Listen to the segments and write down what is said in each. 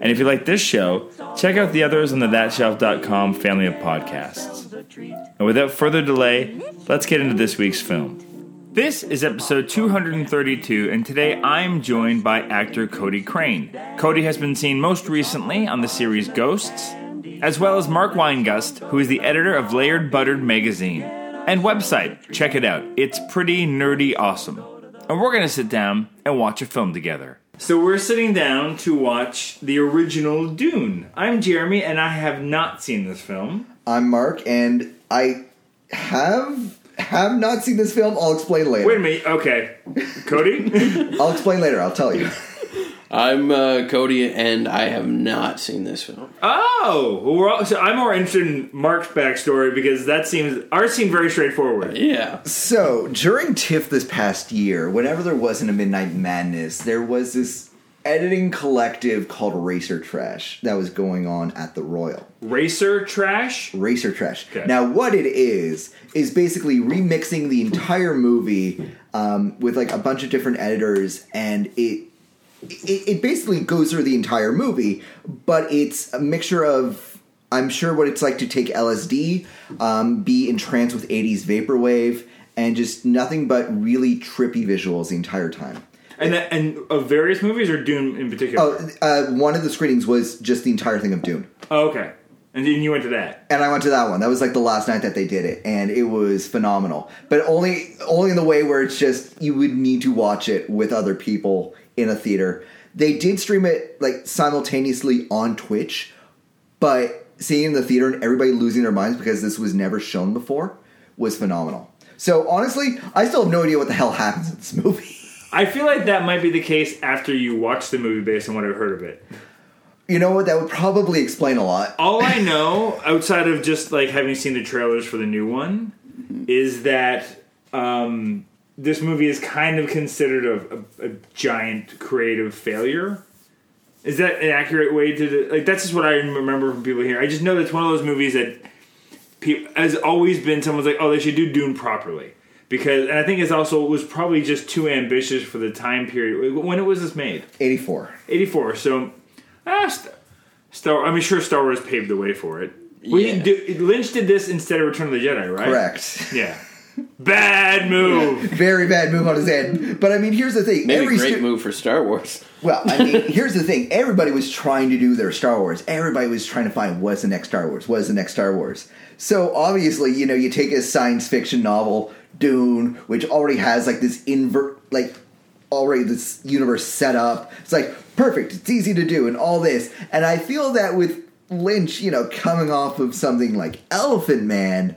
And if you like this show, check out the others on the thatshelf.com family of podcasts. And without further delay, let's get into this week's film. This is episode 232, and today I'm joined by actor Cody Crane. Cody has been seen most recently on the series Ghosts, as well as Mark Weingust, who is the editor of Layered Buttered magazine and website. Check it out, it's pretty nerdy awesome. And we're gonna sit down and watch a film together. So we're sitting down to watch the original Dune. I'm Jeremy, and I have not seen this film. I'm Mark, and I have have not seen this film. I'll explain later. Wait a minute, okay. Cody? I'll explain later. I'll tell you. I'm uh, Cody, and I have not seen this film. oh, well, we're all, so I'm more interested in Mark's backstory because that seems ours seemed very straightforward. Yeah, So during TIFF this past year, whenever there wasn't a Midnight Madness, there was this editing collective called Racer Trash that was going on at the Royal. Racer trash. Racer Trash. Okay. Now, what it is is basically remixing the entire movie um, with like a bunch of different editors, and it, it it basically goes through the entire movie, but it's a mixture of I'm sure what it's like to take LSD, um, be entranced with 80s vaporwave, and just nothing but really trippy visuals the entire time. And that, and of various movies or Dune in particular. Oh, uh, one of the screenings was just the entire thing of Dune. Oh, okay. And then you went to that. and I went to that one. That was like the last night that they did it, and it was phenomenal. But only only in the way where it's just you would need to watch it with other people in a theater. They did stream it like simultaneously on Twitch, but seeing it in the theater and everybody losing their minds because this was never shown before was phenomenal. So honestly, I still have no idea what the hell happens in this movie. I feel like that might be the case after you watch the movie based on what I've heard of it. You know what? That would probably explain a lot. All I know, outside of just like having seen the trailers for the new one, is that um, this movie is kind of considered a, a, a giant creative failure. Is that an accurate way to like? That's just what I remember from people here. I just know that's one of those movies that people has always been someone's like, oh, they should do Dune properly because, and I think it's also it was probably just too ambitious for the time period. When it was this made? Eighty four. 84. So, ah, St- Star. I mean, sure, Star Wars paved the way for it. We Yeah. do, Lynch did this instead of Return of the Jedi, right? Correct. Yeah. Bad move. Very bad move on his end. But I mean, here's the thing. maybe Every great stu- move for Star Wars. Well, I mean, here's the thing. Everybody was trying to do their Star Wars. Everybody was trying to find what's the next Star Wars? What is the next Star Wars? So obviously, you know, you take a science fiction novel, Dune, which already has like this invert, like already this universe set up. It's like perfect. It's easy to do, and all this. And I feel that with Lynch, you know, coming off of something like Elephant Man,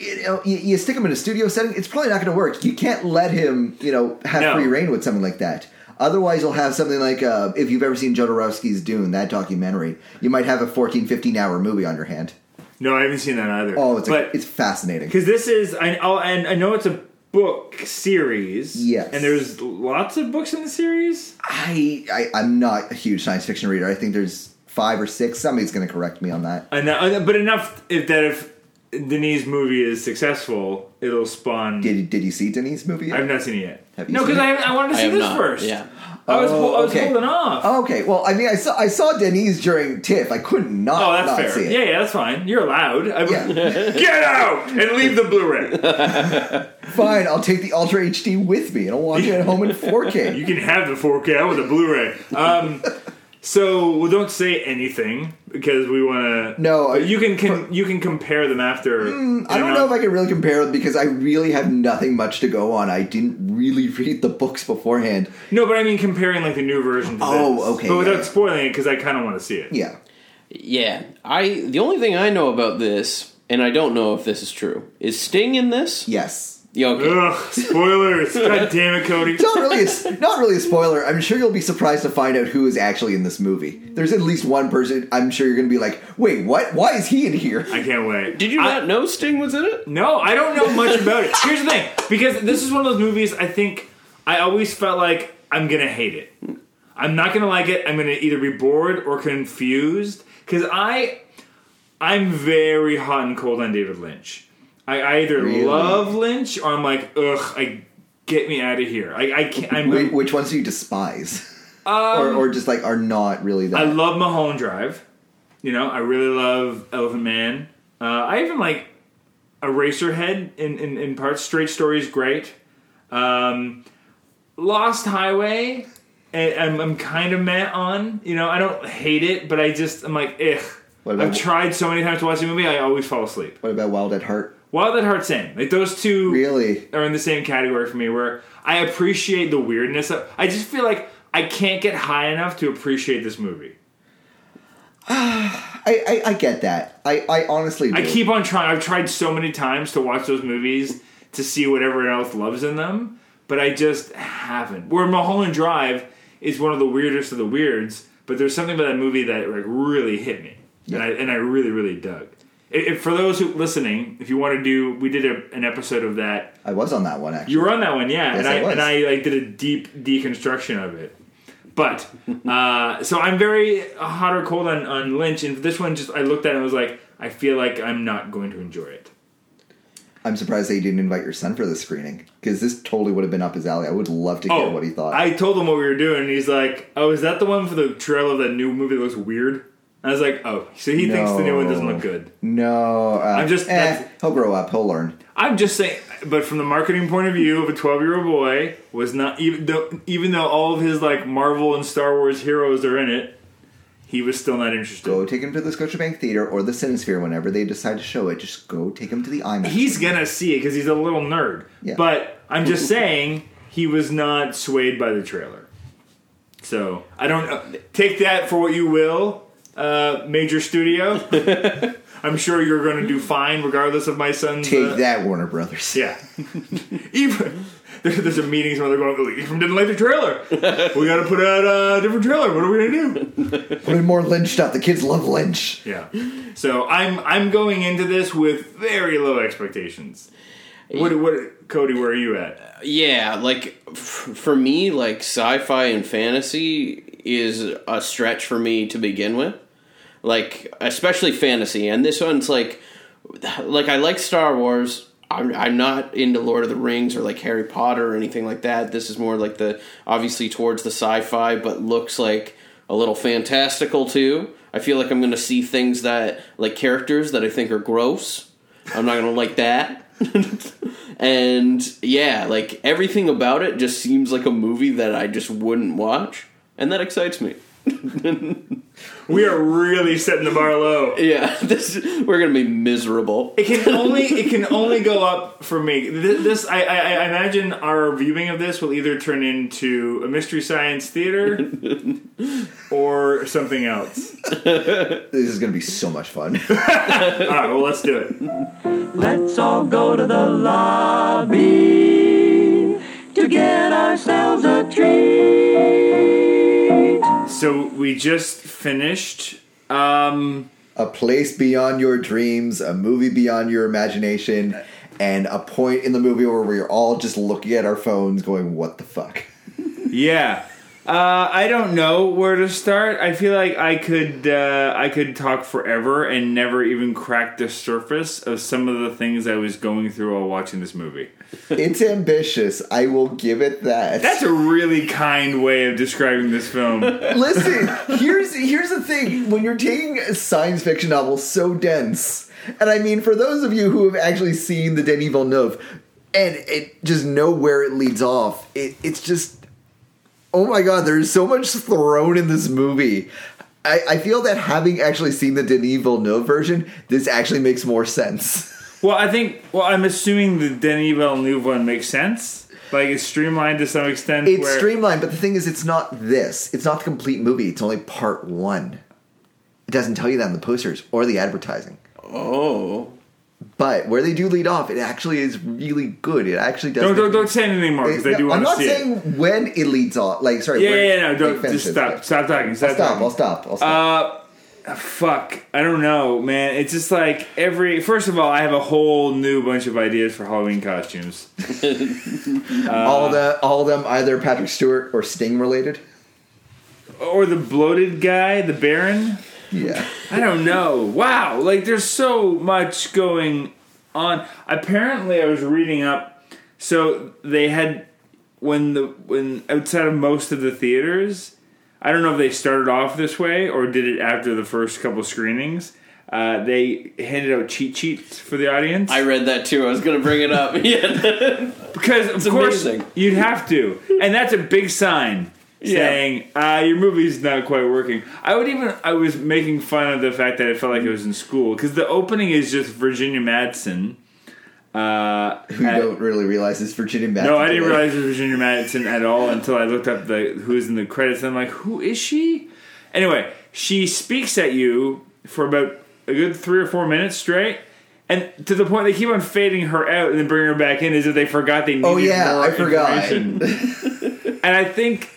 you know, you, you stick him in a studio setting, it's probably not going to work. You can't let him, you know, have No. free reign with something like that. Otherwise, you'll have something like, uh, if you've ever seen Jodorowsky's Dune, that documentary, you might have a 14, 15 hour movie on your hand. No, I haven't seen that either. Oh, it's, but it's fascinating. because this is, I oh, and I know it's a book series. Yes. And there's lots of books in the series. I, I, I'm not a huge science fiction reader. I think there's five or six. Somebody's going to correct me on that. And that, but enough if that if Denis' movie is successful, it'll spawn. Did, did you see Denis' movie yet? I've not seen it yet. Have you no, because? I, I wanted to I see have this not. first. Yeah, I was, Oh, I was okay. holding off. Okay, well, I mean, I saw I saw Denis during TIFF. I couldn't not, Oh, that's not fair. see it. Yeah, yeah, that's fine. You're allowed. I- Yeah. Get out and leave the Blu-ray. Fine, I'll take the Ultra HD with me and I'll watch it at home in 4K. You can have the 4K with the Blu-ray. Um, So well, don't say anything because we want to. No, but you can, can you can compare them after. Hmm, I don't know if I can really compare them because I really have nothing much to go on. I didn't really read the books beforehand. No, but I mean comparing like the new version. To Oh, this. okay, But without yeah. spoiling it, because I kind of want to see it. Yeah. Yeah, I. The only thing I know about this, and I don't know if this is true, is Sting in this. Yes. Yeah, okay. Ugh, spoilers! God damn it, Cody. It's not really a, not really a spoiler. I'm sure you'll be surprised to find out who is actually in this movie. There's at least one person. I'm sure you're going to be like, "Wait, what? Why is he in here?" I can't wait. Did you I- not know Sting was in it? No, I don't know much about it. Here's the thing, because this is one of those movies. I think I always felt like I'm gonna hate it. I'm not gonna like it. I'm gonna either be bored or confused because I I'm very hot and cold on David Lynch. I, either Really? love Lynch or I'm like, ugh, I get me out of here. I, I can't. I'm, Wh- Which ones do you despise, or or just like are not really that? I love Mulholland Drive. You know, I really love Elephant Man. Uh, I even like Eraserhead in, in, in parts. Straight Story is great. Um, Lost Highway, I- I'm, I'm kind of meh on. You know, I don't hate it, but I just, I'm like, ugh. I've tried so many times to watch the movie, I always fall asleep. what about Wild at Heart? Wild at Heart, same. Like, those two Really? are in the same category for me where I appreciate the weirdness of I just feel like I can't get high enough to appreciate this movie. I, I, I get that. I, I honestly do. I keep on trying. I've tried so many times to watch those movies to see what everyone else loves in them, but I just haven't. Where Mulholland Drive is one of the weirdest of the weirds, but there's something about that movie that like really hit me, and I and I really really dug. If, for those who listening, if you want to do, we did a, an episode of that. I was on that one actually. You were on that one, yeah, and I I, and I like did a deep deconstruction of it. But uh, so I'm very hot or cold on, on Lynch, and this one just I looked at it and was like, I feel like I'm not going to enjoy it. I'm surprised they didn't invite your son for the screening because this totally would have been up his alley. I would love to hear what he thought. Oh, I told him what we were doing, and he's like, "Oh, is that the one for the trailer of that new movie that looks weird?" I was like, "Oh, so he thinks the new one doesn't look good." no, uh, I'm just- Eh, he'll grow up. He'll learn. I'm just saying, but from the marketing point of view of a 12 year old boy, was not even though even though all of his like Marvel and Star Wars heroes are in it, he was still not interested. Go take him to the Scotiabank Theater or the Cinesphere whenever they decide to show it. Just go take him to the IMAX. He's gonna see it because he's a little nerd. Yeah. But I'm just saying he was not swayed by the trailer. So I don't uh, take that for what you will, uh, major studio. I'm sure you're going to do fine regardless of my son's. take uh, that, Warner Brothers. Yeah. Even there's a meeting where they're going. Ephraim didn't like the trailer. We got to put out a different trailer. What are we gonna do? Put in more Lynch stuff. The kids love Lynch. Yeah. So I'm I'm going into this with very low expectations. What what Cody? Where are you at? Yeah, like f- for me, like sci-fi and fantasy is a stretch for me to begin with. Like especially fantasy, and this one's like, like I like Star Wars. I'm I'm not into Lord of the Rings or like Harry Potter or anything like that. This is more like the obviously towards the sci-fi, but looks like a little fantastical too. I feel like I'm going to see things that like characters that I think are gross. I'm not going to like that. and yeah, like everything about it just seems like a movie that I just wouldn't watch, and that excites me. We are really setting the bar low. Yeah, this we're gonna be miserable. It can only it can only go up for me. This, this I, I, I imagine our viewing of this will either turn into a mystery science theater or something else. This is going to be so much fun. All right, well let's do it. Let's all go to the lobby to get ourselves a treat. So we just finished. Um, a place beyond your dreams, a movie beyond your imagination, and a point in the movie where we're all just looking at our phones going, what the fuck? yeah. Uh, I don't know where to start. I feel like I could uh, I could talk forever and never even crack the surface of some of the things I was going through while watching this movie. It's ambitious. I will give it that. That's a really kind way of describing this film. Listen, here's here's the thing. When you're taking a science fiction novel so dense, and I mean for those of you who have actually seen the Denis Villeneuve and it just know where it leads off, it, it's just oh my god, there's so much thrown in this movie. I, I feel that having actually seen the Denis Villeneuve version, this actually makes more sense. Well, I think. Well, I'm assuming the Denis Villeneuve one makes sense. Like it's streamlined to some extent. It's where, streamlined, but the thing is, it's not this. It's not the complete movie. It's only part one. It doesn't tell you that in the posters or the advertising. Oh. But where they do lead off, it actually is really good. It actually does. Don't, make- don't don't say anything more because I do I'm not saying when it leads off. Like, sorry. Yeah, where yeah, yeah, no, it don't finishes. just stop. Stop talking. Stop, I'll stop. talking. I'll stop. I'll stop. Uh, fuck. I don't know, man. It's just like every. First of all, I have a whole new bunch of ideas for Halloween costumes. all the all of them either Patrick Stewart or Sting related. Or the bloated guy, the Baron. Yeah. I don't know. Wow, like there's so much going on. Apparently, I was reading up. So they had when the when outside of most of the theaters, I don't know if they started off this way or did it after the first couple screenings. Uh, they handed out cheat sheets for the audience I read that too. I was going to bring it up. yeah. because of course amazing. you'd have to, and that's a big sign saying uh, your movie's not quite working. I would even I was making fun of the fact that it felt like it was in school because the opening is just Virginia Madsen. Uh, Who at- don't really realize it's Virginia Madsen. no, I didn't today. realize it was Virginia Madsen at all until I looked up the who's in the credits. And I'm like, who is she? Anyway, she speaks at you for about a good three or four minutes straight, and to the point they keep on fading her out and then bringing her back in as if they forgot they needed Oh, yeah, I forgot. and I think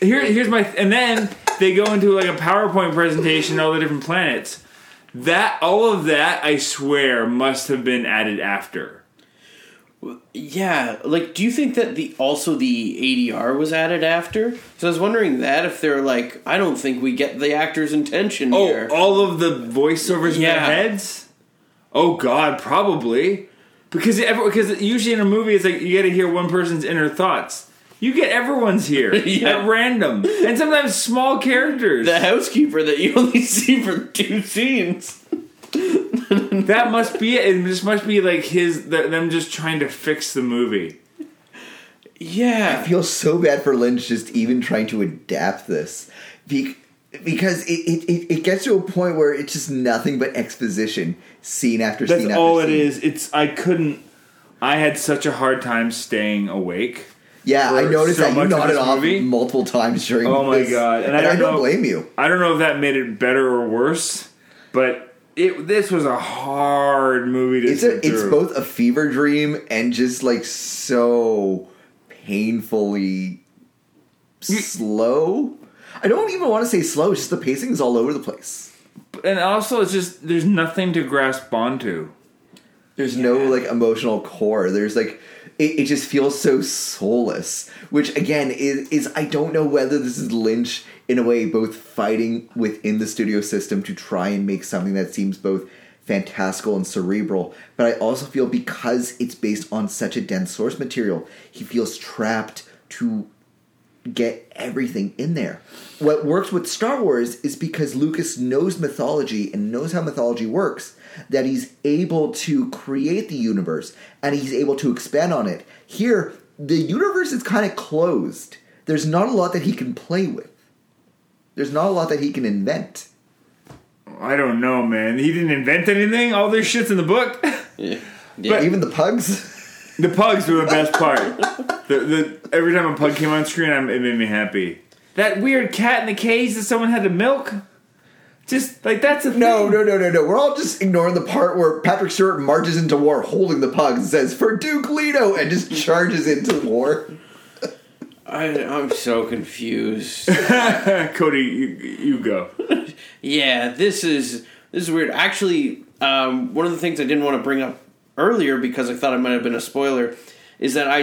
here, here's my, and then they go into like a PowerPoint presentation, all the different planets. That all of that, I swear, must have been added after. Yeah, like, do you think that the also the ADR was added after? So I was wondering that if they're like, I don't think we get the actor's intention Oh, here. all of the voiceovers in their heads. Oh God, probably because because usually in a movie it's like you got to hear one person's inner thoughts. You get everyone's here Yeah. at random, and sometimes small characters. the housekeeper that you only see for two scenes. that must be it. And this must be like his th- them just trying to fix the movie. Yeah. I feel so bad for Lynch just even trying to adapt this. Be- because it, it, it, it gets to a point where it's just nothing but exposition, scene after That's scene after all it scene. is. It's I couldn't. I had such a hard time staying awake. Yeah, I noticed so that you much nodded this off movie. multiple times during Oh my this, God. And, And I I don't don't know- blame you. I don't know if that made it better or worse, but it this was a hard movie to It's a, it's both a fever dream and just like so painfully slow. I don't even want to say slow. It's just the pacing is all over the place. and also it's just there's nothing to grasp onto. There's no like emotional core. There's like it, it just feels so soulless. Which again is is I don't know whether this is Lynch in a way both fighting within the studio system to try and make something that seems both fantastical and cerebral, but I also feel because it's based on such a dense source material, he feels trapped to get everything in there. What works with Star Wars is because Lucas knows mythology and knows how mythology works, that he's able to create the universe and he's able to expand on it. Here, the universe is kind of closed. There's not a lot that he can play with. There's not a lot that he can invent. I don't know, man. He didn't invent anything. All this shit's in the book. Yeah. But- Even the pugs. the pugs were the best part. the, the every time a pug came on screen, I'm, it made me happy. That weird cat in the cage that someone had to milk. Just like that's a No, thing. no, no, no, no. We're all just ignoring the part where Patrick Stewart marches into war holding the pugs and says, For Duke Leto, and just charges into war. I, I'm so confused. Cody, you, you go. yeah, this is this is weird. Actually, um, one of the things I didn't want to bring up earlier because I thought it might have been a spoiler is that I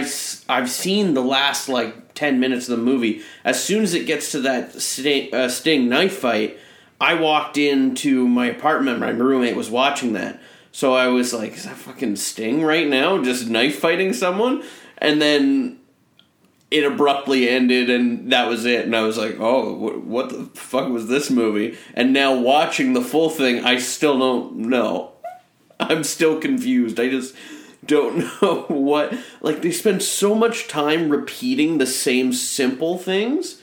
have seen the last like ten minutes of the movie. As soon as it gets to that Sting, uh, Sting knife fight, I walked into my apartment. My roommate was watching that, so I was like, "Is that fucking Sting right now? Just knife fighting someone?" And then it abruptly ended and that was it and i was like oh what, the fuck was this movie and now watching the full thing i still don't know i'm still confused i just don't know what like they spend so much time repeating the same simple things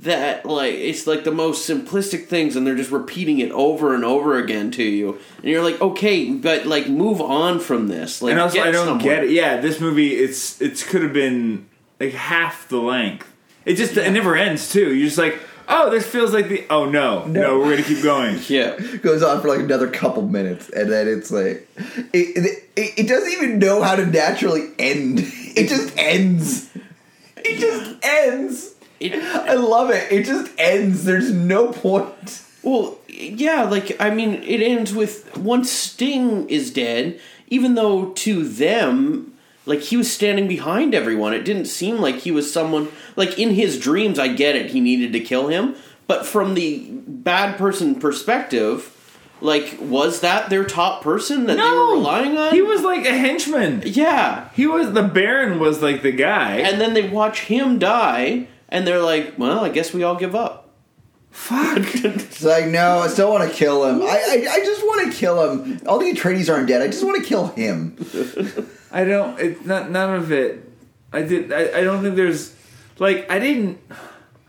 that like it's like the most simplistic things and they're just repeating it over and over again to you and you're like okay but like move on from this like and also, get I don't somewhere. get it. Yeah, this movie, it's it's could have been like half the length. It just it never ends too. You're just like, oh, this feels like the. Oh no, no, we're gonna keep going. yeah goes on for like another couple minutes, and then it's like it, it, it doesn't even know how to naturally end. It just ends. It just ends. It, I love it. It just ends. There's no point. Well, yeah, like I mean, it ends with once Sting is dead, even though to them, like he was standing behind everyone. It didn't seem like he was someone like in his dreams. I get it; he needed to kill him, but from the bad person perspective, like was that their top person that they were relying on? he was like a henchman. yeah, He was the Baron was like the guy. and then they watch him die, and they're like, "Well, I guess we all give up." Fuck. It's like no, I still want to kill him. I I, I just want to kill him. All the Atreides aren't dead. I just want to kill him. I don't. It not none of it. I did. I, I don't think there's like I didn't.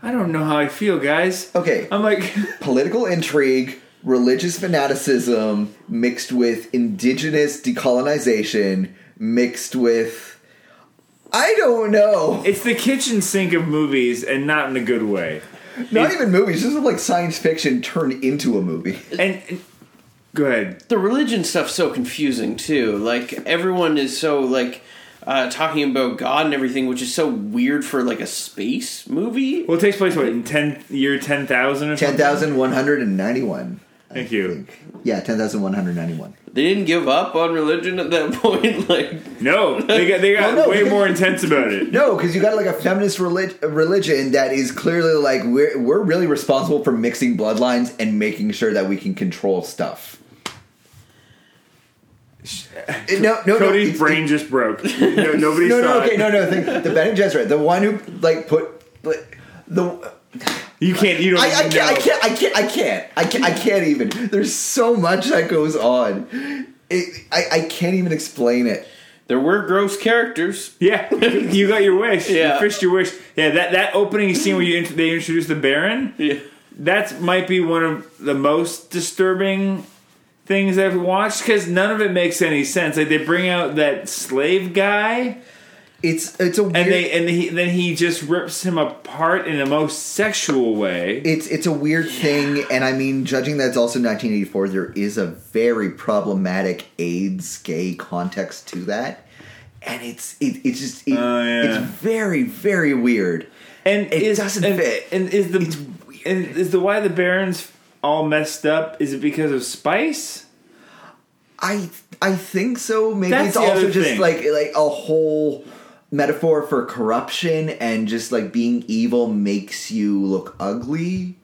I don't know how I feel, guys. Okay. I'm like. Political intrigue, religious fanaticism mixed with indigenous decolonization mixed with I don't know. It's the kitchen sink of movies, and not in a good way. Not It- even movies. This is like science fiction turned into a movie. And, and go ahead. the religion stuff's so confusing too. Like everyone is so like uh, talking about God and everything, which is so weird for like a space movie. Well, it takes place what in ten year ten thousand or 10,191. Thank you. Yeah, ten thousand one hundred ninety-one. They didn't give up on religion at that point. Like No, they got they got Well, no, way more intense about it. No, because you got like a feminist relig- religion that is clearly like we're we're really responsible for mixing bloodlines and making sure that we can control stuff. No, no, no, Cody's it's- brain just broke. No, nobody No, saw no, okay, it. no, no. Think the Bene Gesserit, the one who like put like, the. You can't. You don't. I, I can't, I know. can't, I can't, I can't, I can't, I can't even. There's so much that goes on. It, I, I can't even explain it. there were gross characters. Yeah, you got your wish. Yeah. you fished your wish. Yeah, that that opening scene where you int- they introduce the Baron. Yeah. That might be one of the most disturbing things I've watched because none of it makes any sense. Like they bring out that slave guy, It's it's a weird. and they and he, then he just rips him apart in the most sexual way. it's it's a weird thing, and I mean, judging that it's also 1984, there is a very problematic AIDS gay context to that, and it's it, it's just it, Oh, yeah. it's very very weird. and it is, doesn't and, fit. And is the It's and is the why the Baron's all messed up? Is it because of spice? I I think so. Maybe That's it's also just thing. like like a whole metaphor for corruption and just like being evil makes you look ugly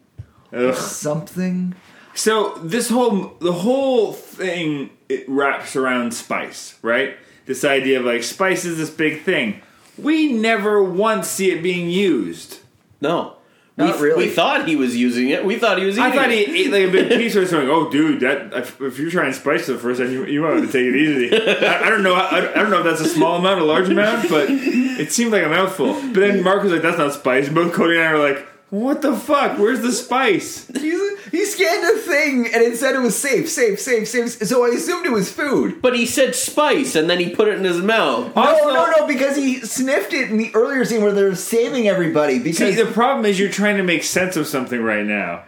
or something. So this whole the whole thing it wraps around spice, right? This idea of like spice is this big thing. We never once see it being used. No. Not we, really. We thought he was using it. We thought he was eating I thought he ate like a big piece or something. Oh, dude, that if, if you're trying spice for the first time, you, you might want to take it easy. I, I don't know. I, I don't know if that's a small amount, or a large amount, but it seemed like a mouthful. But then Mark was like, "That's not spice." Both Cody and I were like, "What the fuck? Where's the spice?" He's, he scanned a thing and it said it was safe, safe, safe, safe. So I assumed it was food. But he said spice and then he put it in his mouth. Also- no, no, no, because he sniffed it in the earlier scene where they're saving everybody. See, Because the problem is you're trying to make sense of something right now.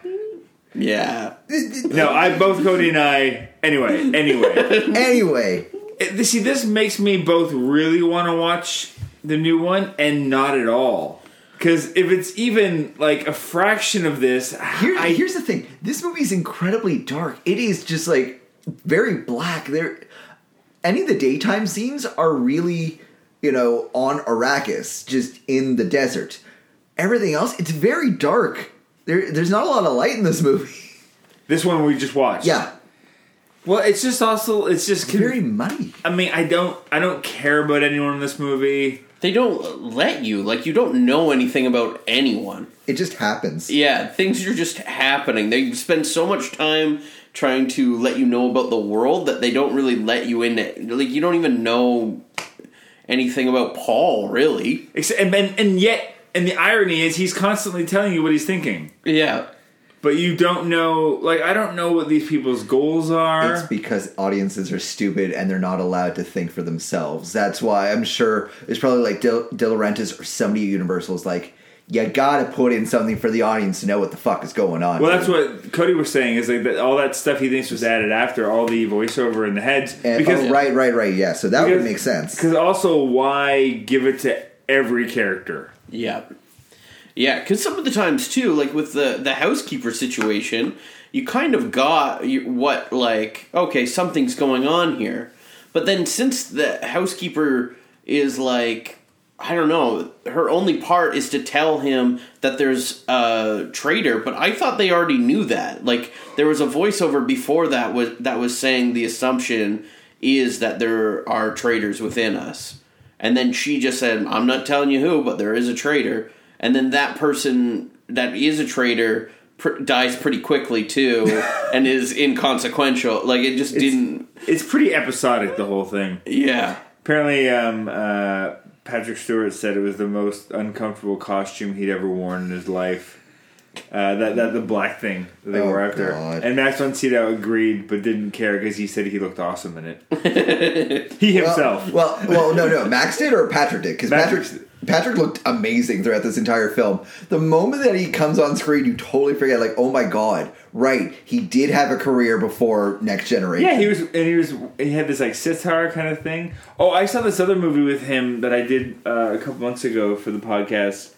Yeah. No, I both Cody and I. Anyway, anyway. anyway, It- see, this makes me both really want to watch the new one and not at all. Because if it's even like a fraction of this, Here, I, here's the thing. This movie is incredibly dark. It is just like very black. There, any of the daytime scenes are really, you know, on Arrakis, just in the desert. Everything else, it's very dark. There, there's not a lot of light in this movie. this one we just watched. Yeah, Well, it's just also it's just it's very muddy. I mean, I don't I don't care about anyone in this movie. They don't let you. Like, you don't know anything about anyone. It just happens. Yeah, things are just happening. They spend so much time trying to let you know about the world that they don't really let you in it. Like you don't even know anything about Paul, really. Except, and, and and yet, and the irony is, he's constantly telling you what he's thinking, Yeah. But you don't know. Like, I don't know what these people's goals are. It's because audiences are stupid and they're not allowed to think for themselves. That's why I'm sure it's probably like Dil- De Laurentiis or somebody at Universal's like, you gotta put in something for the audience to know what the fuck is going on. well, that's dude." what Cody was saying. Is like that all that stuff he thinks was added after all the voiceover and the heads And- oh, because oh, right, right, right. Yeah, so that would make sense. Because also, why give it to every character? Yeah. Yeah, because some of the times too, like with the the housekeeper situation, you kind of got what like okay, something's going on here, but then since the housekeeper is like I don't know, her only part is to tell him that there's a traitor, but I thought they already knew that. Like there was a voiceover before that was that was saying the assumption is that there are traitors within us. And then she just said, "I'm not telling you who, but there is a traitor." And then that person that is a traitor pr- dies pretty quickly too, and is inconsequential. Like it just didn't. It's pretty episodic, the whole thing. Yeah, Apparently, um, uh, Patrick Stewart said it was the most uncomfortable costume he'd ever worn in his life. Uh, that that the black thing that they Oh, wore after, God. and Max von Sydow agreed, but didn't care because he said he looked awesome in it. he himself. Well, well, well, no, no. Max did or Patrick did because Patrick Patrick- Patrick looked amazing throughout this entire film. The moment that he comes on screen, you totally forget, like, oh my god, right? He did have a career before Next Generation. Yeah, he was, and he was, he had this like sitar kind of thing. Oh, I saw this other movie with him that I did uh, a couple months ago for the podcast.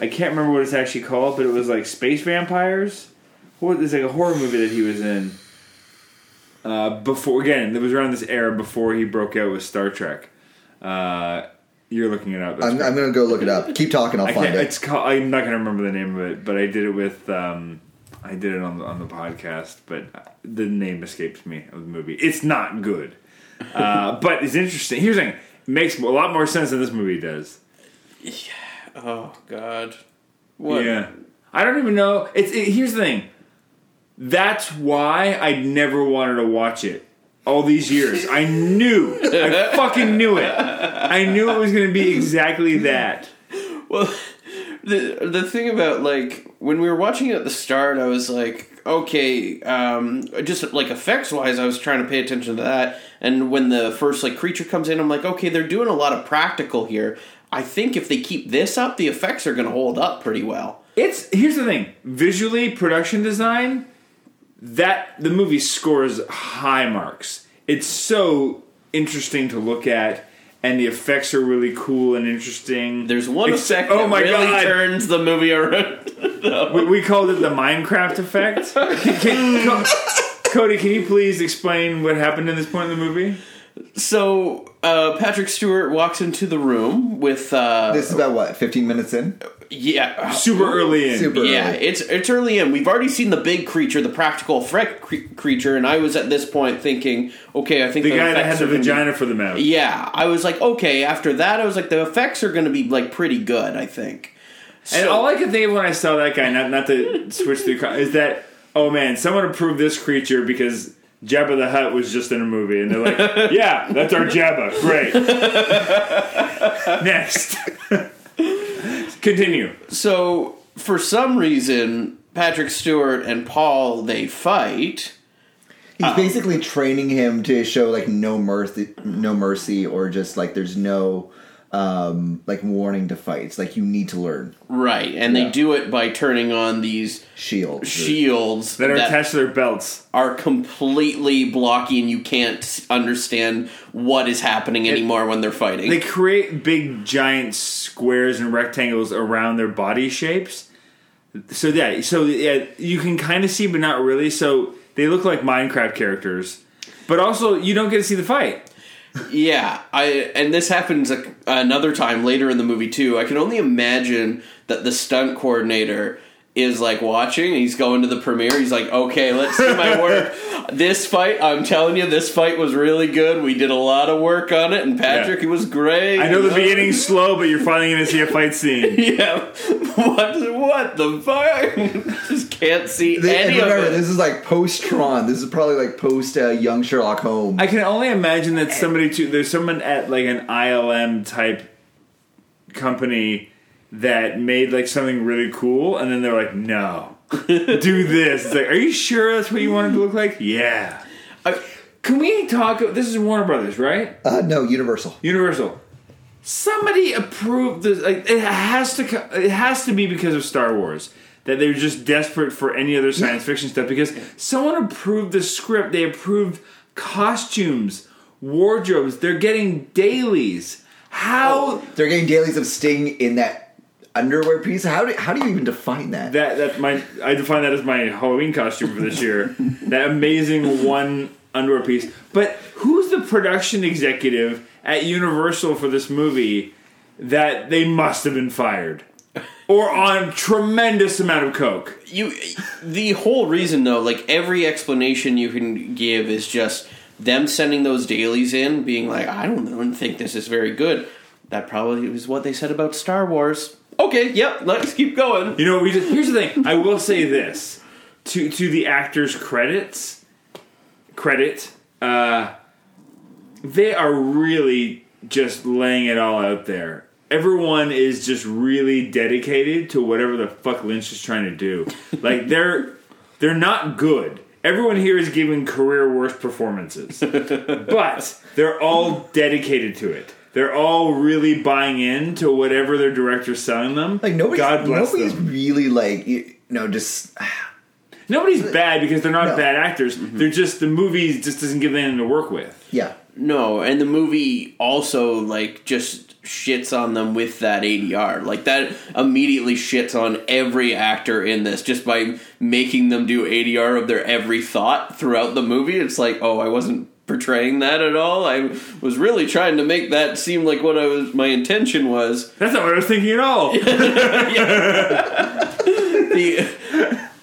I can't remember what it's actually called, but it was like space vampires. What there's like a horror movie that he was in. Uh, before again, it was around this era before he broke out with Star Trek. Uh, you're looking it up. I'm. I'm gonna go look it up. Keep talking, I'll I find it. it's called, I'm not gonna remember the name of it, but I did it with. Um, I did it on the on the podcast, but the name escapes me of the movie. It's not good, uh, but it's interesting. Here's the thing: it makes a lot more sense than this movie does. Oh God. What? Yeah, I don't even know. It's it, here's the thing. That's why I never wanted to watch it. All these years, I knew, I fucking knew it. I knew it was going to be exactly that. Well, the the thing about like when we were watching it at the start, I was like, okay, um, just like effects wise, I was trying to pay attention to that. And when the first like creature comes in, I'm like, okay, they're doing a lot of practical here. I think if they keep this up, the effects are going to hold up pretty well. It's here's the thing: visually, production design, that the movie scores high marks. It's so interesting to look at, and the effects are really cool and interesting. There's one Ex- effect oh my really God. turns the movie around. we, we called it the Minecraft effect. Can- can- Cody, can you please explain what happened in this point in the movie? So uh, Patrick Stewart walks into the room with uh, this is about what 15 minutes in. yeah, Super early in. Super Yeah, early. it's it's early in. We've already seen the big creature, the practical threat cre- creature, and I was at this point thinking, okay, I think The guy that effects had the are be- vagina for the mouth. Yeah, I was like, okay. After that, I was like, the effects are going to be like pretty good. I think. And So- all I could think of when I saw that guy, not not to switch the, co- is that oh man, someone approved this creature because Jabba the Hutt was just in a movie, and they're like, yeah, that's our Jabba, great. Next, continue. So for some reason, Patrick Stewart and Paul they fight. He's um, basically training him to show like no mercy, no mercy, or just like there's no um like warning to fights. Like you need to learn Right, and Yeah. they do it by turning on these shields. shields That are attached to their belts. are completely blocky, and you can't understand what is happening anymore when they're fighting. They create big giant squares and rectangles around their body shapes. So yeah, so yeah, you can kind of see, but not really. So they look like Minecraft characters, but also you don't get to see the fight. Yeah, I and this happens a, another time later in the movie too. I can only imagine that the stunt coordinator is like watching. He's going to the premiere. He's like, "Okay, let's see my work. this fight, I'm telling you, this fight was really good. We did a lot of work on it, and Patrick, Yeah. it was great. I know the beginning's slow, but you're finally going to see a fight scene. Yeah, what? What the fuck? Just can't see They- and any of remember, it. this is like post Tron. This is probably like post uh, Young Sherlock Holmes. I can only imagine that somebody too. There's someone at like an ILM type company that made like something really cool, and then they're like, "No, do this." It's like, are you sure that's what you want it to look like? Yeah. I- Can we talk? This is Warner Brothers, right? uh, no, Universal. Universal. Somebody approved this. Like it has to. It has to be because of Star Wars that they're just desperate for any other science fiction stuff. Because someone approved the script. They approved costumes, wardrobes. They're getting dailies. How oh, They're getting dailies of Sting in that underwear piece. How do how do you even define that? that that my I define that as my Halloween costume for this year. that amazing one underwear piece. But who's the production executive at Universal for this movie that they must have been fired? Or on tremendous amount of coke. you the whole reason though like every explanation you can give is just them sending those dailies in being like i don't, I don't think this is very good that probably was what they said about star wars okay yep let's keep going You know, we just, here's the thing. I will say this to to the actors' credits, credit. Uh, they are really just laying it all out there. Everyone is just really dedicated to whatever the fuck Lynch is trying to do. Like they're they're not good. Everyone here is giving career worst performances, but they're all dedicated to it. They're all really buying into whatever their director's selling them. like nobody's God bless nobody's them. really like you know just Nobody's bad because they're not No. bad actors. Mm-hmm. They're just the movie just doesn't give them anything to work with. yeah. no and the movie also like just shits on them with that adr like that immediately shits on every actor in this just by making them do adr of their every thought throughout the movie it's like oh i wasn't portraying that at all i was really trying to make that seem like what i was my intention was That's not what I was thinking at all. the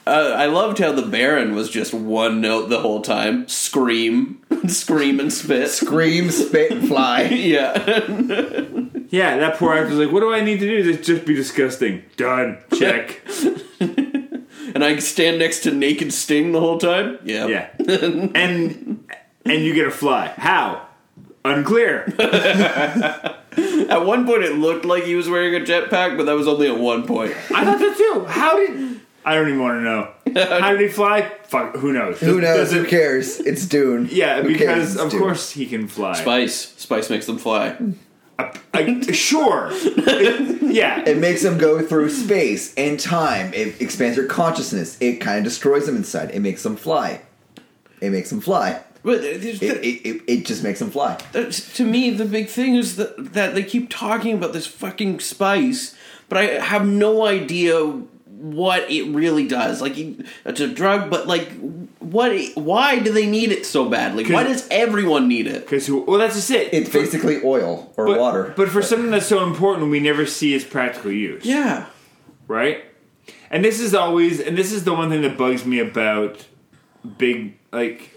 uh, I loved how the Baron was just one note the whole time. Scream, scream and spit. Scream, spit, and fly. Yeah, yeah, that poor actor's like, what do I need to do to just be disgusting? Done. Check. and I stand next to naked Sting the whole time. Yeah, yeah. And and you get a fly. How? Unclear. At one point, it looked like he was wearing a jetpack, but that was only at one point. I thought that too. How did I don't even want to know. How did he fly? Fuck, who knows? Who knows? Does Who it- cares? It's Dune. Yeah, Who because cares? It's of Dune. course he can fly. Spice, Spice makes them fly. I, sure. yeah. It makes them go through space and time. It expands their consciousness. It kind of destroys them inside. It makes them fly. It makes them fly. But It, it, it, it just makes them fly. Uh, to me, the big thing is that, that they keep talking about this fucking spice, but I have no idea what it really does. Like, it's a drug, but like, what? Why do they need it so badly? Why does everyone need it? Because well, that's just it. It's basically oil or but, water. But for something that's so important, we never see its practical use. Yeah, Right. And this is always, and this is the one thing that bugs me about big, like,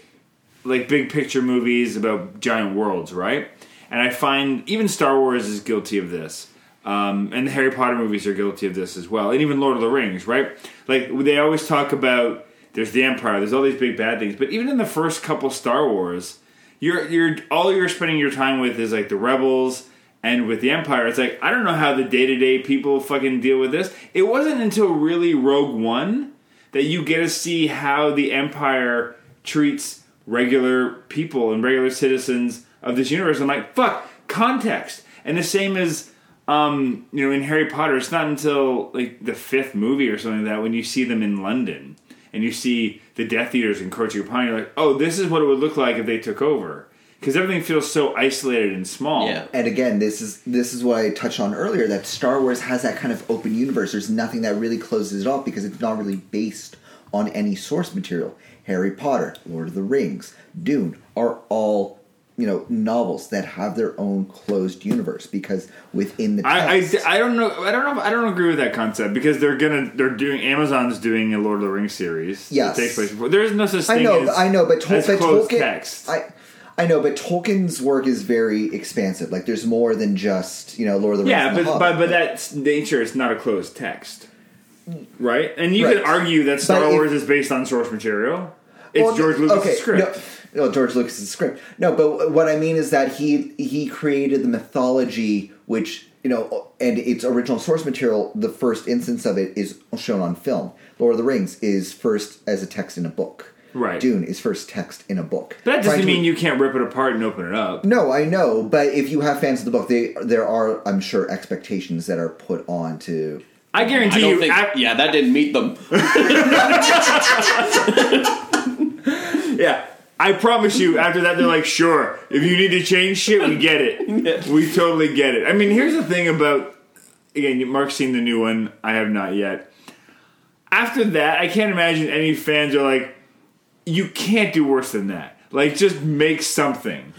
like big picture movies about giant worlds, right? And I find even Star Wars is guilty of this. Um, and the Harry Potter movies are guilty of this as well, and even Lord of the Rings, right? Like they always talk about there's the Empire, there's all these big bad things, but even in the first couple Star Wars, you're you're all you're spending your time with is like the rebels and with the Empire. It's like I don't know how the day to day people fucking deal with this. It wasn't until really Rogue One that you get to see how the Empire treats regular people and regular citizens of this universe. I'm like, fuck, context. And the same as um, you know, in Harry Potter, it's not until like the fifth movie or something like that when you see them in London and you see the Death Eaters encroaching upon you, you're like, oh, this is what it would look like if they took over. Because everything feels so isolated and small. yeah. and again, this is this is what I touched on earlier. That Star Wars has that kind of open universe. There's nothing that really closes it off because it's not really based on any source material. Harry Potter, Lord of the Rings, Dune are all you know novels that have their own closed universe because within the I, text, I, I don't know I don't know I don't agree with that concept because they're gonna they're doing Amazon's doing a Lord of the Rings series Yes. that takes place before there is no such thing I know, as, I know, but, Tol- but closed Tolkien, text I, I know, but Tolkien's work is very expansive. Like, there's more than just you know Lord of the Rings. yeah the but, but but that's nature is not a closed text right? And you Right. could argue that Star But if- Wars is based on source material. It's Well, George Lucas' script. No, no, George Lucas's script. No, but what I mean is that he he created the mythology, which you know, and its original source material. The first instance of it is shown on film. Lord of the Rings is first as a text in a book. Right. Dune is first text in a book. That doesn't to- mean you can't rip it apart and open it up. No, I know, but if you have fans of the book, they there are, I'm sure, expectations that are put on to. I I guarantee don't you. think. ac- yeah, that didn't meet them. Yeah. I promise you, after that, they're like, sure, if you need to change shit, we get it. We totally get it. I mean, here's the thing about, again, Mark's seen the new one. I have not yet. After that, I can't imagine any fans are like, you can't do worse than that. Like, just make something.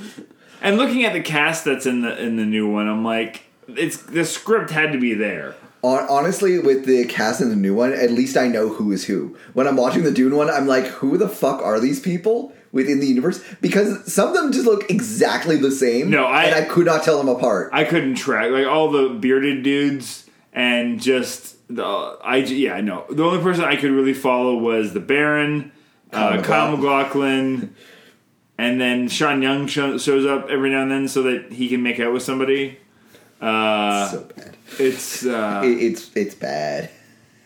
And looking at the cast that's in the in the new one, I'm like, it's the script had to be there. Honestly, with the cast in the new one, at least I know who is who. When I'm watching the Dune one, I'm like, who the fuck are these people within the universe? Because some of them just look exactly the same. No, I- and I could not tell them apart. I couldn't track like all the bearded dudes and just the I yeah no the only person I could really follow was the Baron, Kyle uh, Kyle. MacLachlan, and then Sean Young sho- shows up every now and then so that he can make out with somebody. Uh, so bad. it's uh, It, it's it's bad.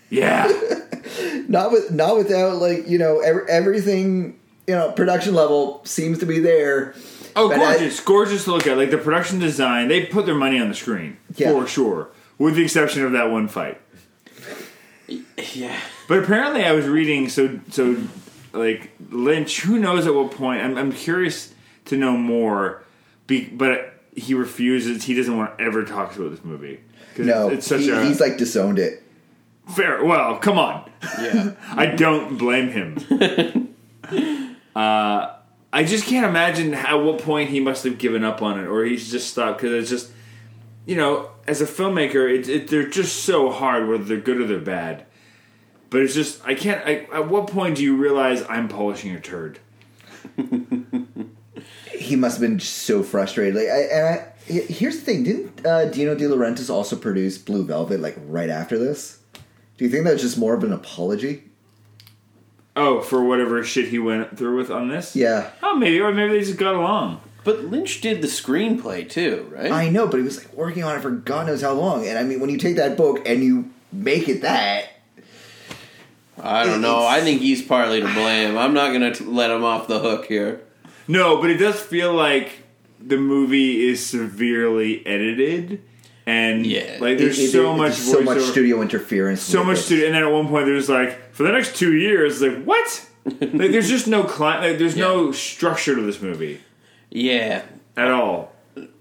yeah Not with not without like you know ev- everything you know production level seems to be there. oh But I- gorgeous gorgeous to look at like the production design they put their money on the screen Yeah. for sure with the exception of that one fight. Yeah. But apparently, I was reading so so like Lynch. Who knows at what point? I'm, I'm curious to know more. Be, but he refuses. He doesn't want to ever talk about this movie. No, it's such he- a he's like disowned it. fair. Well, come on. Yeah. I don't blame him. uh, I just can't imagine at what point he must have given up on it, or he's just stopped because it's just, you know, as a filmmaker, it, it, they're just so hard, whether they're good or they're bad. But it's just I can't. I, at what point do you realize I'm polishing a turd? He must have been so frustrated. Like, I, and I, here's the thing: didn't uh, Dino De Laurentiis also produce Blue Velvet like right after this? Do you think that's just more of an apology? Oh, for whatever shit he went through with on this. Yeah, Oh, maybe or maybe they just got along. But Lynch did the screenplay too, right? I know, but he was like working on it for God knows how long. And I mean, when you take that book and you make it that, I don't know. I think he's partly to blame. I'm not going to let him off the hook here. No, but it does feel like the movie is severely edited, and Yeah. like there's it- it- so it- much so much voiceover- studio interference, so much it. studio, and then at one point there's like for the next two years, like what? like there's just no cli- like, there's no structure to this movie Yeah. at all.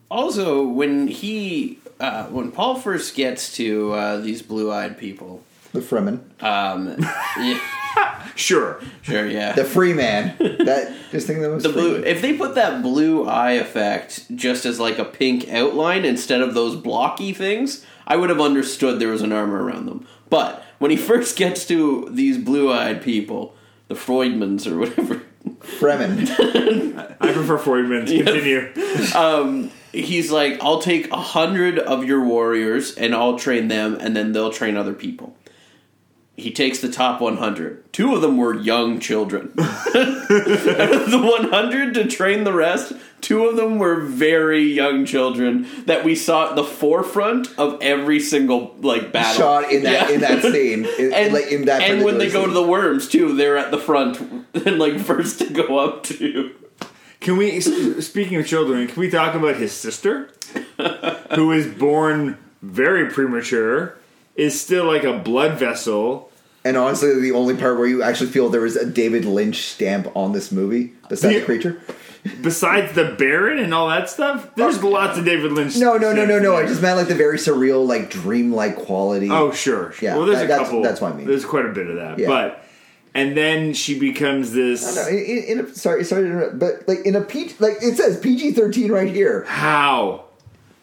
Also, when he, uh, when Paul first gets to uh, these blue-eyed people, The Fremen, um, yeah, Sure, sure, yeah. the free man. That just think of them as the blue Freeman. if they put that blue eye effect just as like a pink outline instead of those blocky things i would have understood there was an armor around them but when he first gets to these blue-eyed people the freudmans or whatever Fremen. I prefer Freudman's. Continue. Um, he's like i'll take a hundred of your warriors and i'll train them and then they'll train other people he takes the top 100 two of them were young children Out of the 100 to train the rest two of them were very young children that we saw at the forefront of every single like battle Shot in that Yeah. in that scene, in, and, like in that. and when they go to the worms too they're at the front and like first to go up to Can we? Speaking of children, can we talk about his sister, who was born very premature, is still like a blood vessel. and honestly, the only part where you actually feel there is a David Lynch stamp on this movie, besides Yeah. the creature. Besides the Baron and all that stuff, there's lots of David Lynch. No, no, no, no, no. I just meant like the very surreal, like dreamlike quality. Oh, sure. Yeah, Well, there's that- a that's- couple. that's what I mean. There's quite a bit of that, Yeah. but and then she becomes this. No, in, in a, sorry, sorry, to interrupt, but like in a PG, like it says PG thirteen right here. How?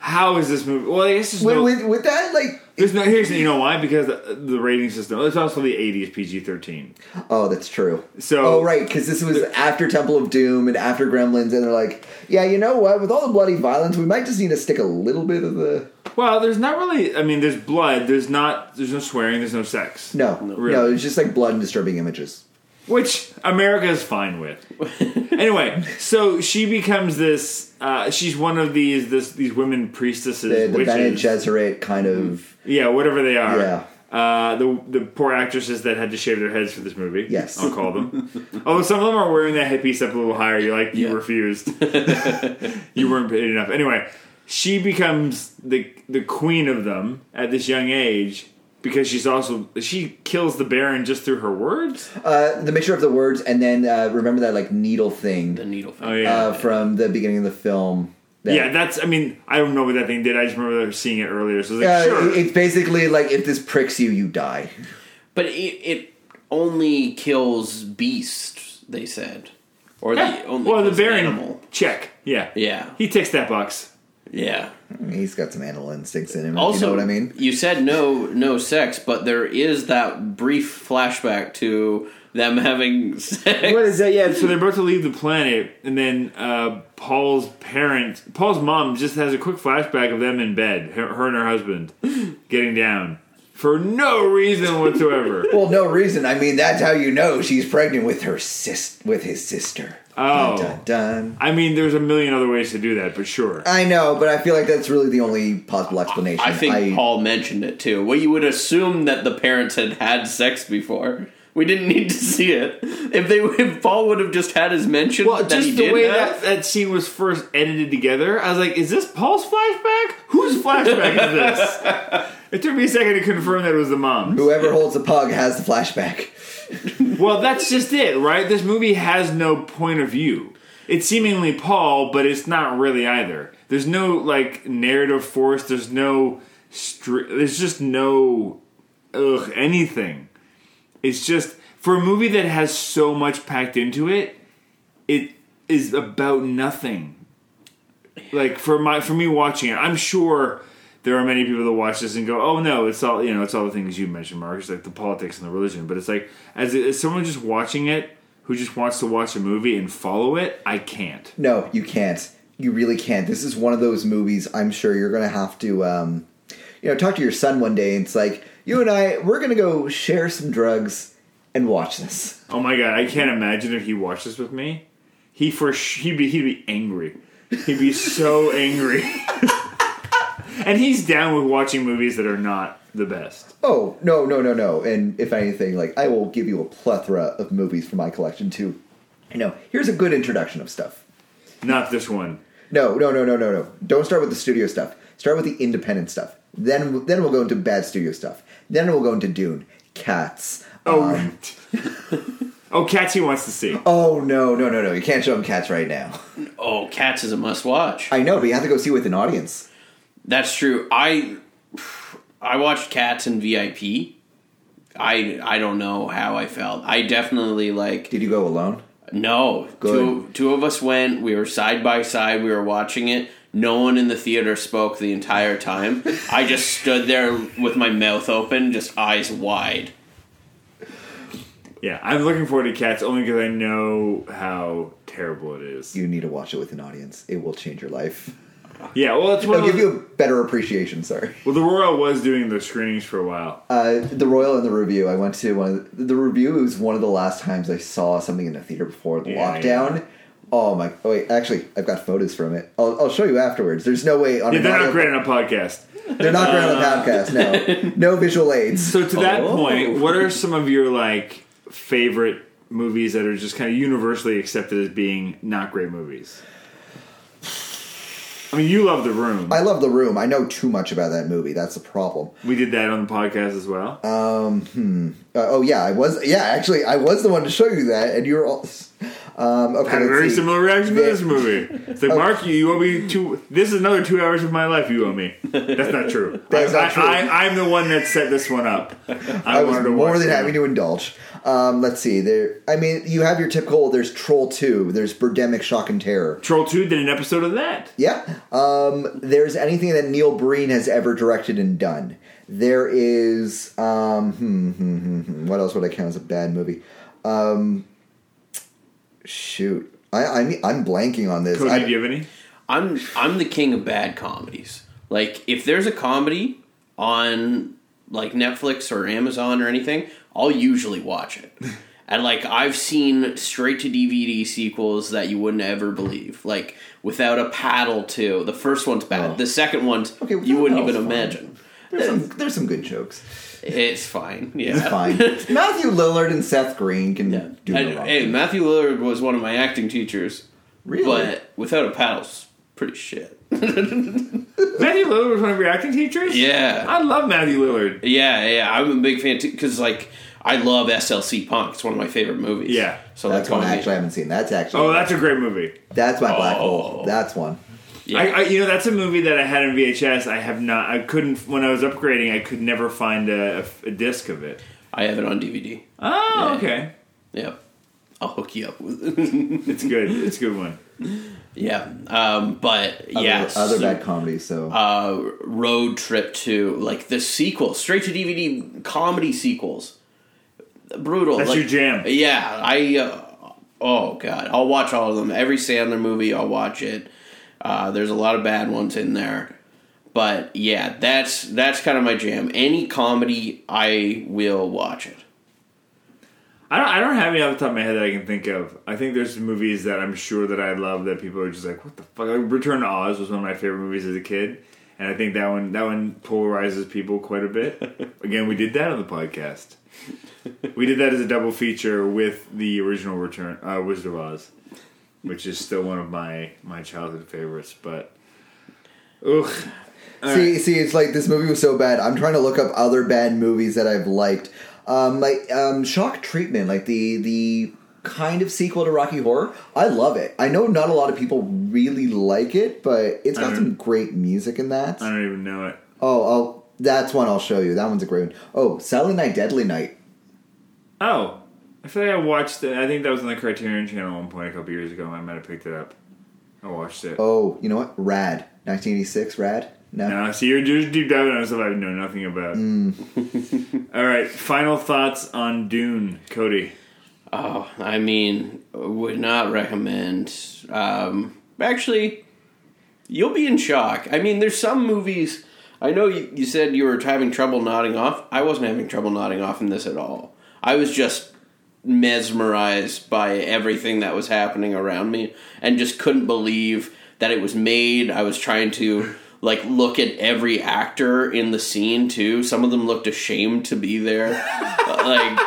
how is this movie? Well, I guess with, no, with, with that, like, Here's you know why? Because the, the rating system. It's also the 80s PG-13. oh, that's true. So- oh, right, because this was after Temple of Doom and after Gremlins, and they're like, yeah, you know what? With all the bloody violence, we might just need to stick a little bit of the. Well, there's not really. I mean, there's blood. There's not. There's no swearing. There's no sex. No, Really. no, it's just like blood and disturbing images. Which America is fine with. anyway, so she becomes this. Uh, she's one of these this these women priestesses, The, the Bene witches. Gesserit kind of. yeah, whatever they are. Yeah. Uh, the the poor actresses that had to shave their heads for this movie. Yes. I'll call them. Although some of them are wearing that headpiece up a little higher. You're like, you Yeah. refused. you weren't paid enough. Anyway, she becomes the the queen of them at this young age because she's also she kills the Baron just through her words. Uh, the mixture of the words, and then uh, remember that like needle thing The needle. Oh yeah. uh, from the beginning of the film. that- Yeah, that's. I mean, I don't know what that thing did. I just remember seeing it earlier. So I was like, Uh, sure. It's basically like if this pricks you, you die. But it, it only kills beasts. They said, or Yeah. the only well, the Baron animal. check. Yeah, Yeah, he ticks that box. Yeah. He's got some animal instincts in him. Also, you know what I mean? You said no, no sex, but there is that brief flashback to them having sex. What is that? Yeah, so they're about to leave the planet, and then uh, Paul's parent, Paul's mom, just has a quick flashback of them in bed, her, her and her husband, getting down for no reason whatsoever. Well, no reason. I mean, that's how you know she's pregnant with her sis, with his sister. Oh. Dun, dun, dun. I mean, there's a million other ways to do that, but sure. I know, but I feel like that's really the only possible explanation. I think Paul mentioned it too. Well, you would assume that the parents had had sex before. We didn't need to see it. If they, if Paul would have just had his mention, Well, that he just the did way have, that, that scene was first edited together, I was like, is this Paul's flashback? Whose flashback is this? It took me a second to confirm that it was the mom. whoever holds the pug has the flashback. Well, that's just it, right? This movie has no point of view. It's seemingly Paul, but it's not really either. There's no like narrative force. There's no. Str- there's just no. Ugh, anything. It's just for a movie that has so much packed into it. It is about nothing. Like for my for me watching it, I'm sure there are many people that watch this and go, "Oh no, it's all you know, it's all the things you mentioned, Mark. It's like the politics and the religion." But it's like as, as someone just watching it who just wants to watch a movie and follow it, I can't. No, you can't. You really can't. This is one of those movies. I'm sure you're going to have to, um, you know, talk to your son one day. And it's like you and I, we're going to go share some drugs and watch this. Oh my god, I can't imagine if he watched this with me. He for sh- he'd be he'd be angry. He'd be so angry. and he's down with watching movies that are not the best. Oh no, no, no, no! And if anything, like I will give you a plethora of movies from my collection too. You know, here's a good introduction of stuff. Not this one. No, no, no, no, no, no. Don't start with the studio stuff. Start with the independent stuff. Then, then we'll go into bad studio stuff. Then we'll go into Dune, Cats. Oh, um, right. oh, Cats he wants to see. oh no, no, no, no! You can't show him Cats right now. oh, Cats is a must watch. I know, but you have to go see it with an audience. That's true. I I watched Cats in VIP. I I don't know how I felt. I definitely like Did you go alone? No. Good. Two two of us went. We were side by side. We were watching it. No one in the theater spoke the entire time. I just stood there with my mouth open, just eyes wide. Yeah, I'm looking forward to Cats only because I know how terrible it is. You need to watch it with an audience. It will change your life. Yeah, well, it's one It'll of give those, you a better appreciation. Sorry. well, the Royal was doing the screenings for a while. Uh, the Royal and the Revue. I went to one. Of the, the Revue was one of the last times I saw something in a theater before the Yeah, lockdown. yeah. Oh my! Oh wait, actually, I've got photos from it. I'll, I'll show you afterwards. There's no way on Yeah, they're not audio- great on a podcast. They're not great on the podcast. No, no visual aids. So to that Oh. point, what are some of your like favorite movies that are just kind of universally accepted as being not great movies? I mean, you love The Room. I love The Room. I know too much about that movie. That's the problem. we did that on the podcast as well. Uh, oh yeah, I was. Yeah, actually, I was the one to show you that, and you're all. Um, okay, had a very see. similar reaction to this movie. It's like, Mark, you, you owe me two. This is another two hours of my life you owe me. That's not true. That's I, not true. I, I'm the one that set this one up. I, I was wanted to more than happy to indulge. Um, let's see. There, I mean, you have your typical. There's Troll Two. There's Birdemic Shock and Terror. Troll Two did an episode of that. Yeah. Um, there's anything that Neil Breen has ever directed and done. There is. Um, hmm, hmm, hmm, hmm. What else would I count as a bad movie? Um, shoot, I, I mean, I'm blanking on this. Cody, I- do you have any? I'm I'm the king of bad comedies. Like if there's a comedy on like Netflix or Amazon or anything, I'll usually watch it. and like I've seen straight to DVD sequels that you wouldn't ever believe. Like Without a Paddle too. The first one's bad. Oh. The second one's Okay, you wouldn't even fine. imagine. there's some, there's some good jokes. It's fine. Yeah. It's fine. Matthew Lillard and Seth Green can Yeah. do no And, hey, Matthew Lillard was one of my acting teachers. Really? But Without a Paddle's pretty shit. Matthew Lillard was one of your acting teachers. Yeah. I love Matthew Lillard. Yeah, yeah, I'm a big fan too because like I love SLC Punk. It's one of my favorite movies. Yeah. so that's like one going- I actually haven't seen. That's actually. Oh, that's a great movie. that's my black Oh. hole. That's one. Yeah. I, I, you know, that's a movie that I had in VHS. I have not. I couldn't when I was upgrading. I could never find a, a, a disc of it. I have it on DVD. Oh, Yeah. okay. Yep, I'll hook you up with. It's good. It's a good one. yeah, um, but Other, yes, other bad comedy. So uh, Road Trip to like the sequel, straight to DVD comedy sequels. Brutal. That's like- your jam. Yeah, I. Uh, oh god, I'll watch all of them. Every Sandler movie, I'll watch it. Uh, there's a lot of bad ones in there, but yeah, that's that's kind of my jam. Any comedy, I will watch it. I don't, I don't have any off the top of my head that I can think of. I think there's movies that I'm sure that I love that people are just like, what the fuck? Like Return to Oz was one of my favorite movies as a kid, and I think that one that one polarizes people quite a bit. Again, we did that on the podcast. We did that as a double feature with the original Return uh, Wizard of Oz, which is still one of my my childhood favorites. But, ugh, see, see, it's like this movie was so bad. I'm trying to look up other bad movies that I've liked. Um, like um, Shock Treatment, like the the kind of sequel to Rocky Horror. I love it. I know not a lot of people really like it, but it's got some great music in that. I don't even know it. Oh, oh, that's one I'll show you. That one's a great one. Oh, Silent Night, Deadly Night. Oh, I feel like I watched it. I think that was on the Criterion Channel at one point a couple years ago. I might have picked it up. I watched it. Oh, you know what? Rad, 1986. Rad. No. No, see, you're just deep diving on stuff I know nothing about. All right, final thoughts on Dune, Cody. Oh, I mean, would not recommend. Um, actually, you'll be in shock. I mean, there's some movies. I know you, you said you were having trouble nodding off. I wasn't having trouble nodding off in this at all. I was just mesmerized by everything that was happening around me and just couldn't believe that it was made. I was trying to like look at every actor in the scene too. Some of them looked ashamed to be there. like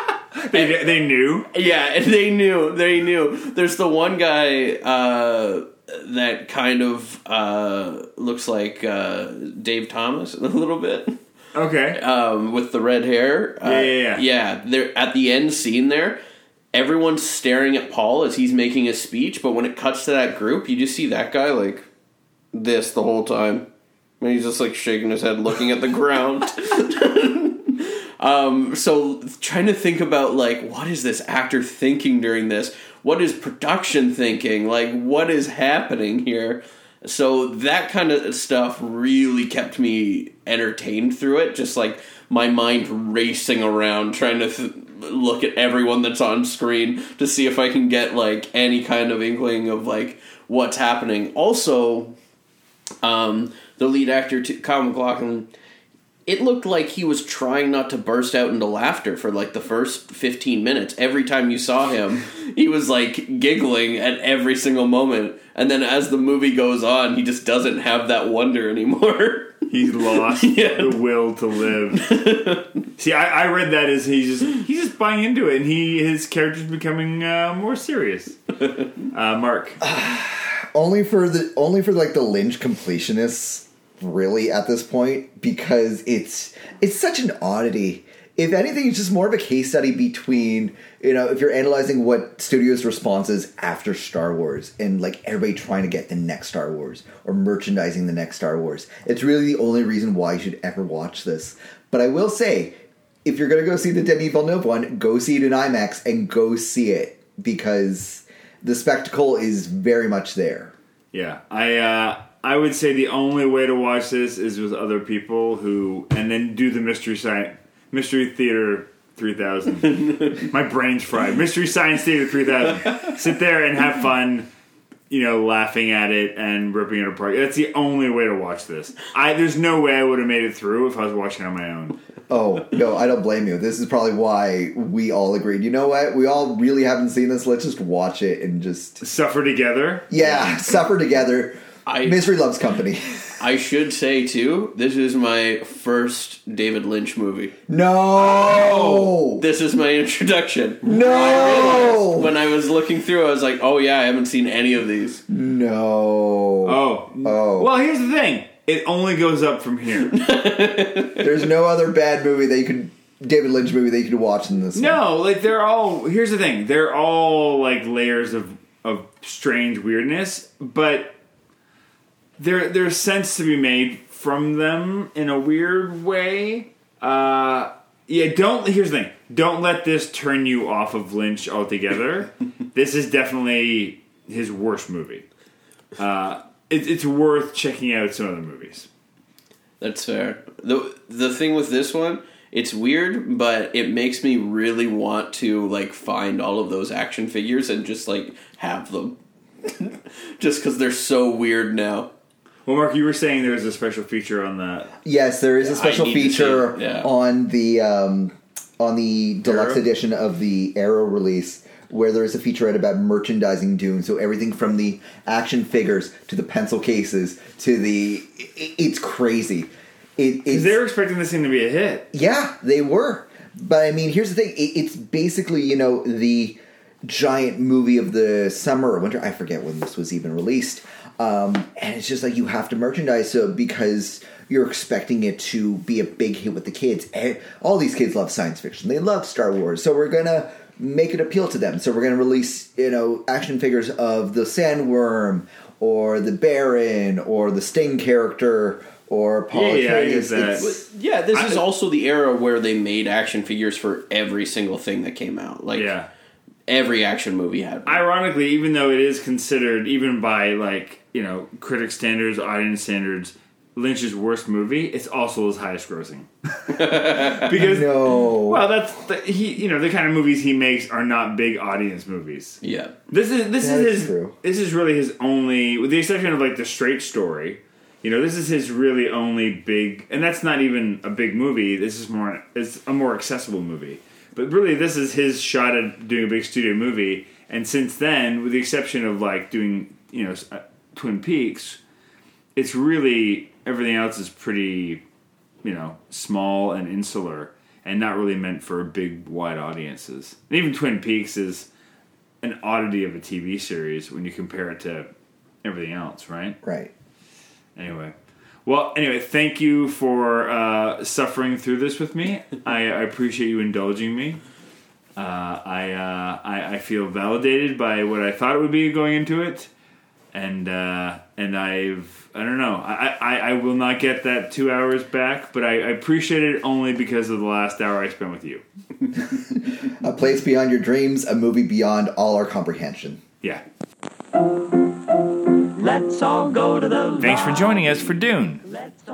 They, they knew. yeah, they knew. They knew. There's the one guy uh, that kind of uh, looks like uh, Dave Thomas a little bit Okay. um, with the red hair. Uh, Yeah, yeah, yeah. Yeah, they're at the end scene there. Everyone's staring at Paul as he's making his speech, but when it cuts to that group, you just see that guy like this the whole time. And he's just like shaking his head, looking at the ground. um, so trying to think about like what is this actor thinking during this? What is production thinking? Like what is happening here? So that kind of stuff really kept me entertained through it. Just like my mind racing around, trying to th- look at everyone that's on screen to see if I can get like any kind of inkling of like what's happening. Also, um, the lead actor, t- Kyle MacLachlan, it looked like he was trying not to burst out into laughter for like the first 15 minutes. Every time you saw him, he was like giggling at every single moment. And then as the movie goes on, he just doesn't have that wonder anymore. He's lost Yeah. the will to live. see, I, I read that as he's just he's just buying into it, and he his character's becoming uh, more serious. Uh, Mark, only for the only for like the Lynch completionists really at this point because it's it's such an oddity. if anything, it's just more of a case study between, you know, if you're analyzing what studios' response is after Star Wars and like everybody trying to get the next Star Wars or merchandising the next Star Wars. It's really the only reason why you should ever watch this. But I will say, if you're to go see the Denis Villeneuve one, go see it in IMAX and go see it because the spectacle is very much there. Yeah, I uh, I would say the only way to watch this is with other people who, and then do the mystery science mystery theater. 3000 my brain's fried mystery science theater 3000 sit there and have fun you know laughing at it and ripping it apart that's the only way to watch this i there's no way i would have made it through if i was watching on my own Oh, no, I don't blame you. This is probably why we all agreed. You know what? We all really haven't seen this. Let's just watch it and just, suffer together yeah, suffer together. I- Misery loves company. I should say too, this is my first David Lynch movie. No! Oh! This is my introduction. No! When I was looking through, I was like, "Oh yeah, I haven't seen any of these." No. oh Oh. oh. well here's the thing it only goes up from here There's no other bad movie that you could, David Lynch movie that you could watch in this one. No, like they're all. Here's the thing: they're all like layers of of strange weirdness, but there there's sense to be made from them in a weird way. Uh, yeah, don't. Here's the thing: don't let this turn you off of Lynch altogether. this is definitely his worst movie. Uh, it, it's worth checking out some other movies. That's fair. the The thing with this one, it's weird, but it makes me really want to like find all of those action figures and just like have them, just because they're so weird now. Well, Mark, you were saying there was a special feature on that. Yes, there is a special need to see feature it, yeah. on the um, on the deluxe Arrow? edition of the Arrow release where there is a featurette about merchandising Dune. So everything from the action figures to the pencil cases to the i- it's crazy. It, it's, they were expecting this thing to be a hit. yeah, they were. But I mean, here's the thing: it, it's basically you know the giant movie of the summer or winter. I forget when this was even released. Um, and it's just like you have to merchandise so because you're expecting it to be a big hit with the kids. And all these kids love science fiction; they love Star Wars. So we're gonna make it appeal to them. So we're gonna release you know action figures of the Sandworm or the Baron or the Sting character or Paul Yeah, yeah, I Atreides. get. It's- Yeah, this is also the era where they made action figures for every single thing that came out. Like Yeah. Every action movie had. one. Ironically, even though it is considered, even by like you know critic standards, audience standards, Lynch's worst movie, it's also his highest grossing. because No. well, that's the, he. You know, the kind of movies he makes are not big audience movies. yeah. This is this That is is his. true. This is really his only, with the exception of like the Straight Story. You know, this is his really only big, and that's not even a big movie. This is more, it's a more accessible movie. But really, this is his shot at doing a big studio movie. And since then, with the exception of like doing, you know, uh, Twin Peaks, it's really everything else is pretty, you know, small and insular, and not really meant for big, wide audiences. And even Twin Peaks is an oddity of a TV series when you compare it to everything else, right? right. Anyway. Well, anyway, thank you for uh, suffering through this with me. I, I appreciate you indulging me. Uh, I, uh, I I feel validated by what I thought it would be going into it, and uh, and I've I don't know I, I, I will not get that two hours back, but I, I appreciate it only because of the last hour I spent with you. A place beyond your dreams, a movie beyond all our comprehension. Yeah. Let's all go to the Thanks for joining us for Dune.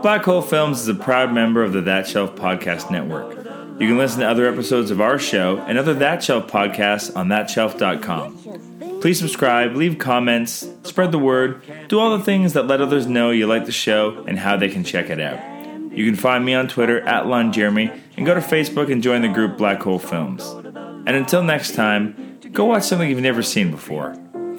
Black Hole Films is a proud member of the That Shelf Podcast Network. You can listen to other episodes of our show and other That Shelf podcasts on thatshelf.com. Please subscribe, leave comments, spread the word, do all the things that let others know you like the show and how they can check it out. You can find me on Twitter at Lon Jeremy and go to Facebook and join the group Black Hole Films. And until next time, go watch something you've never seen before.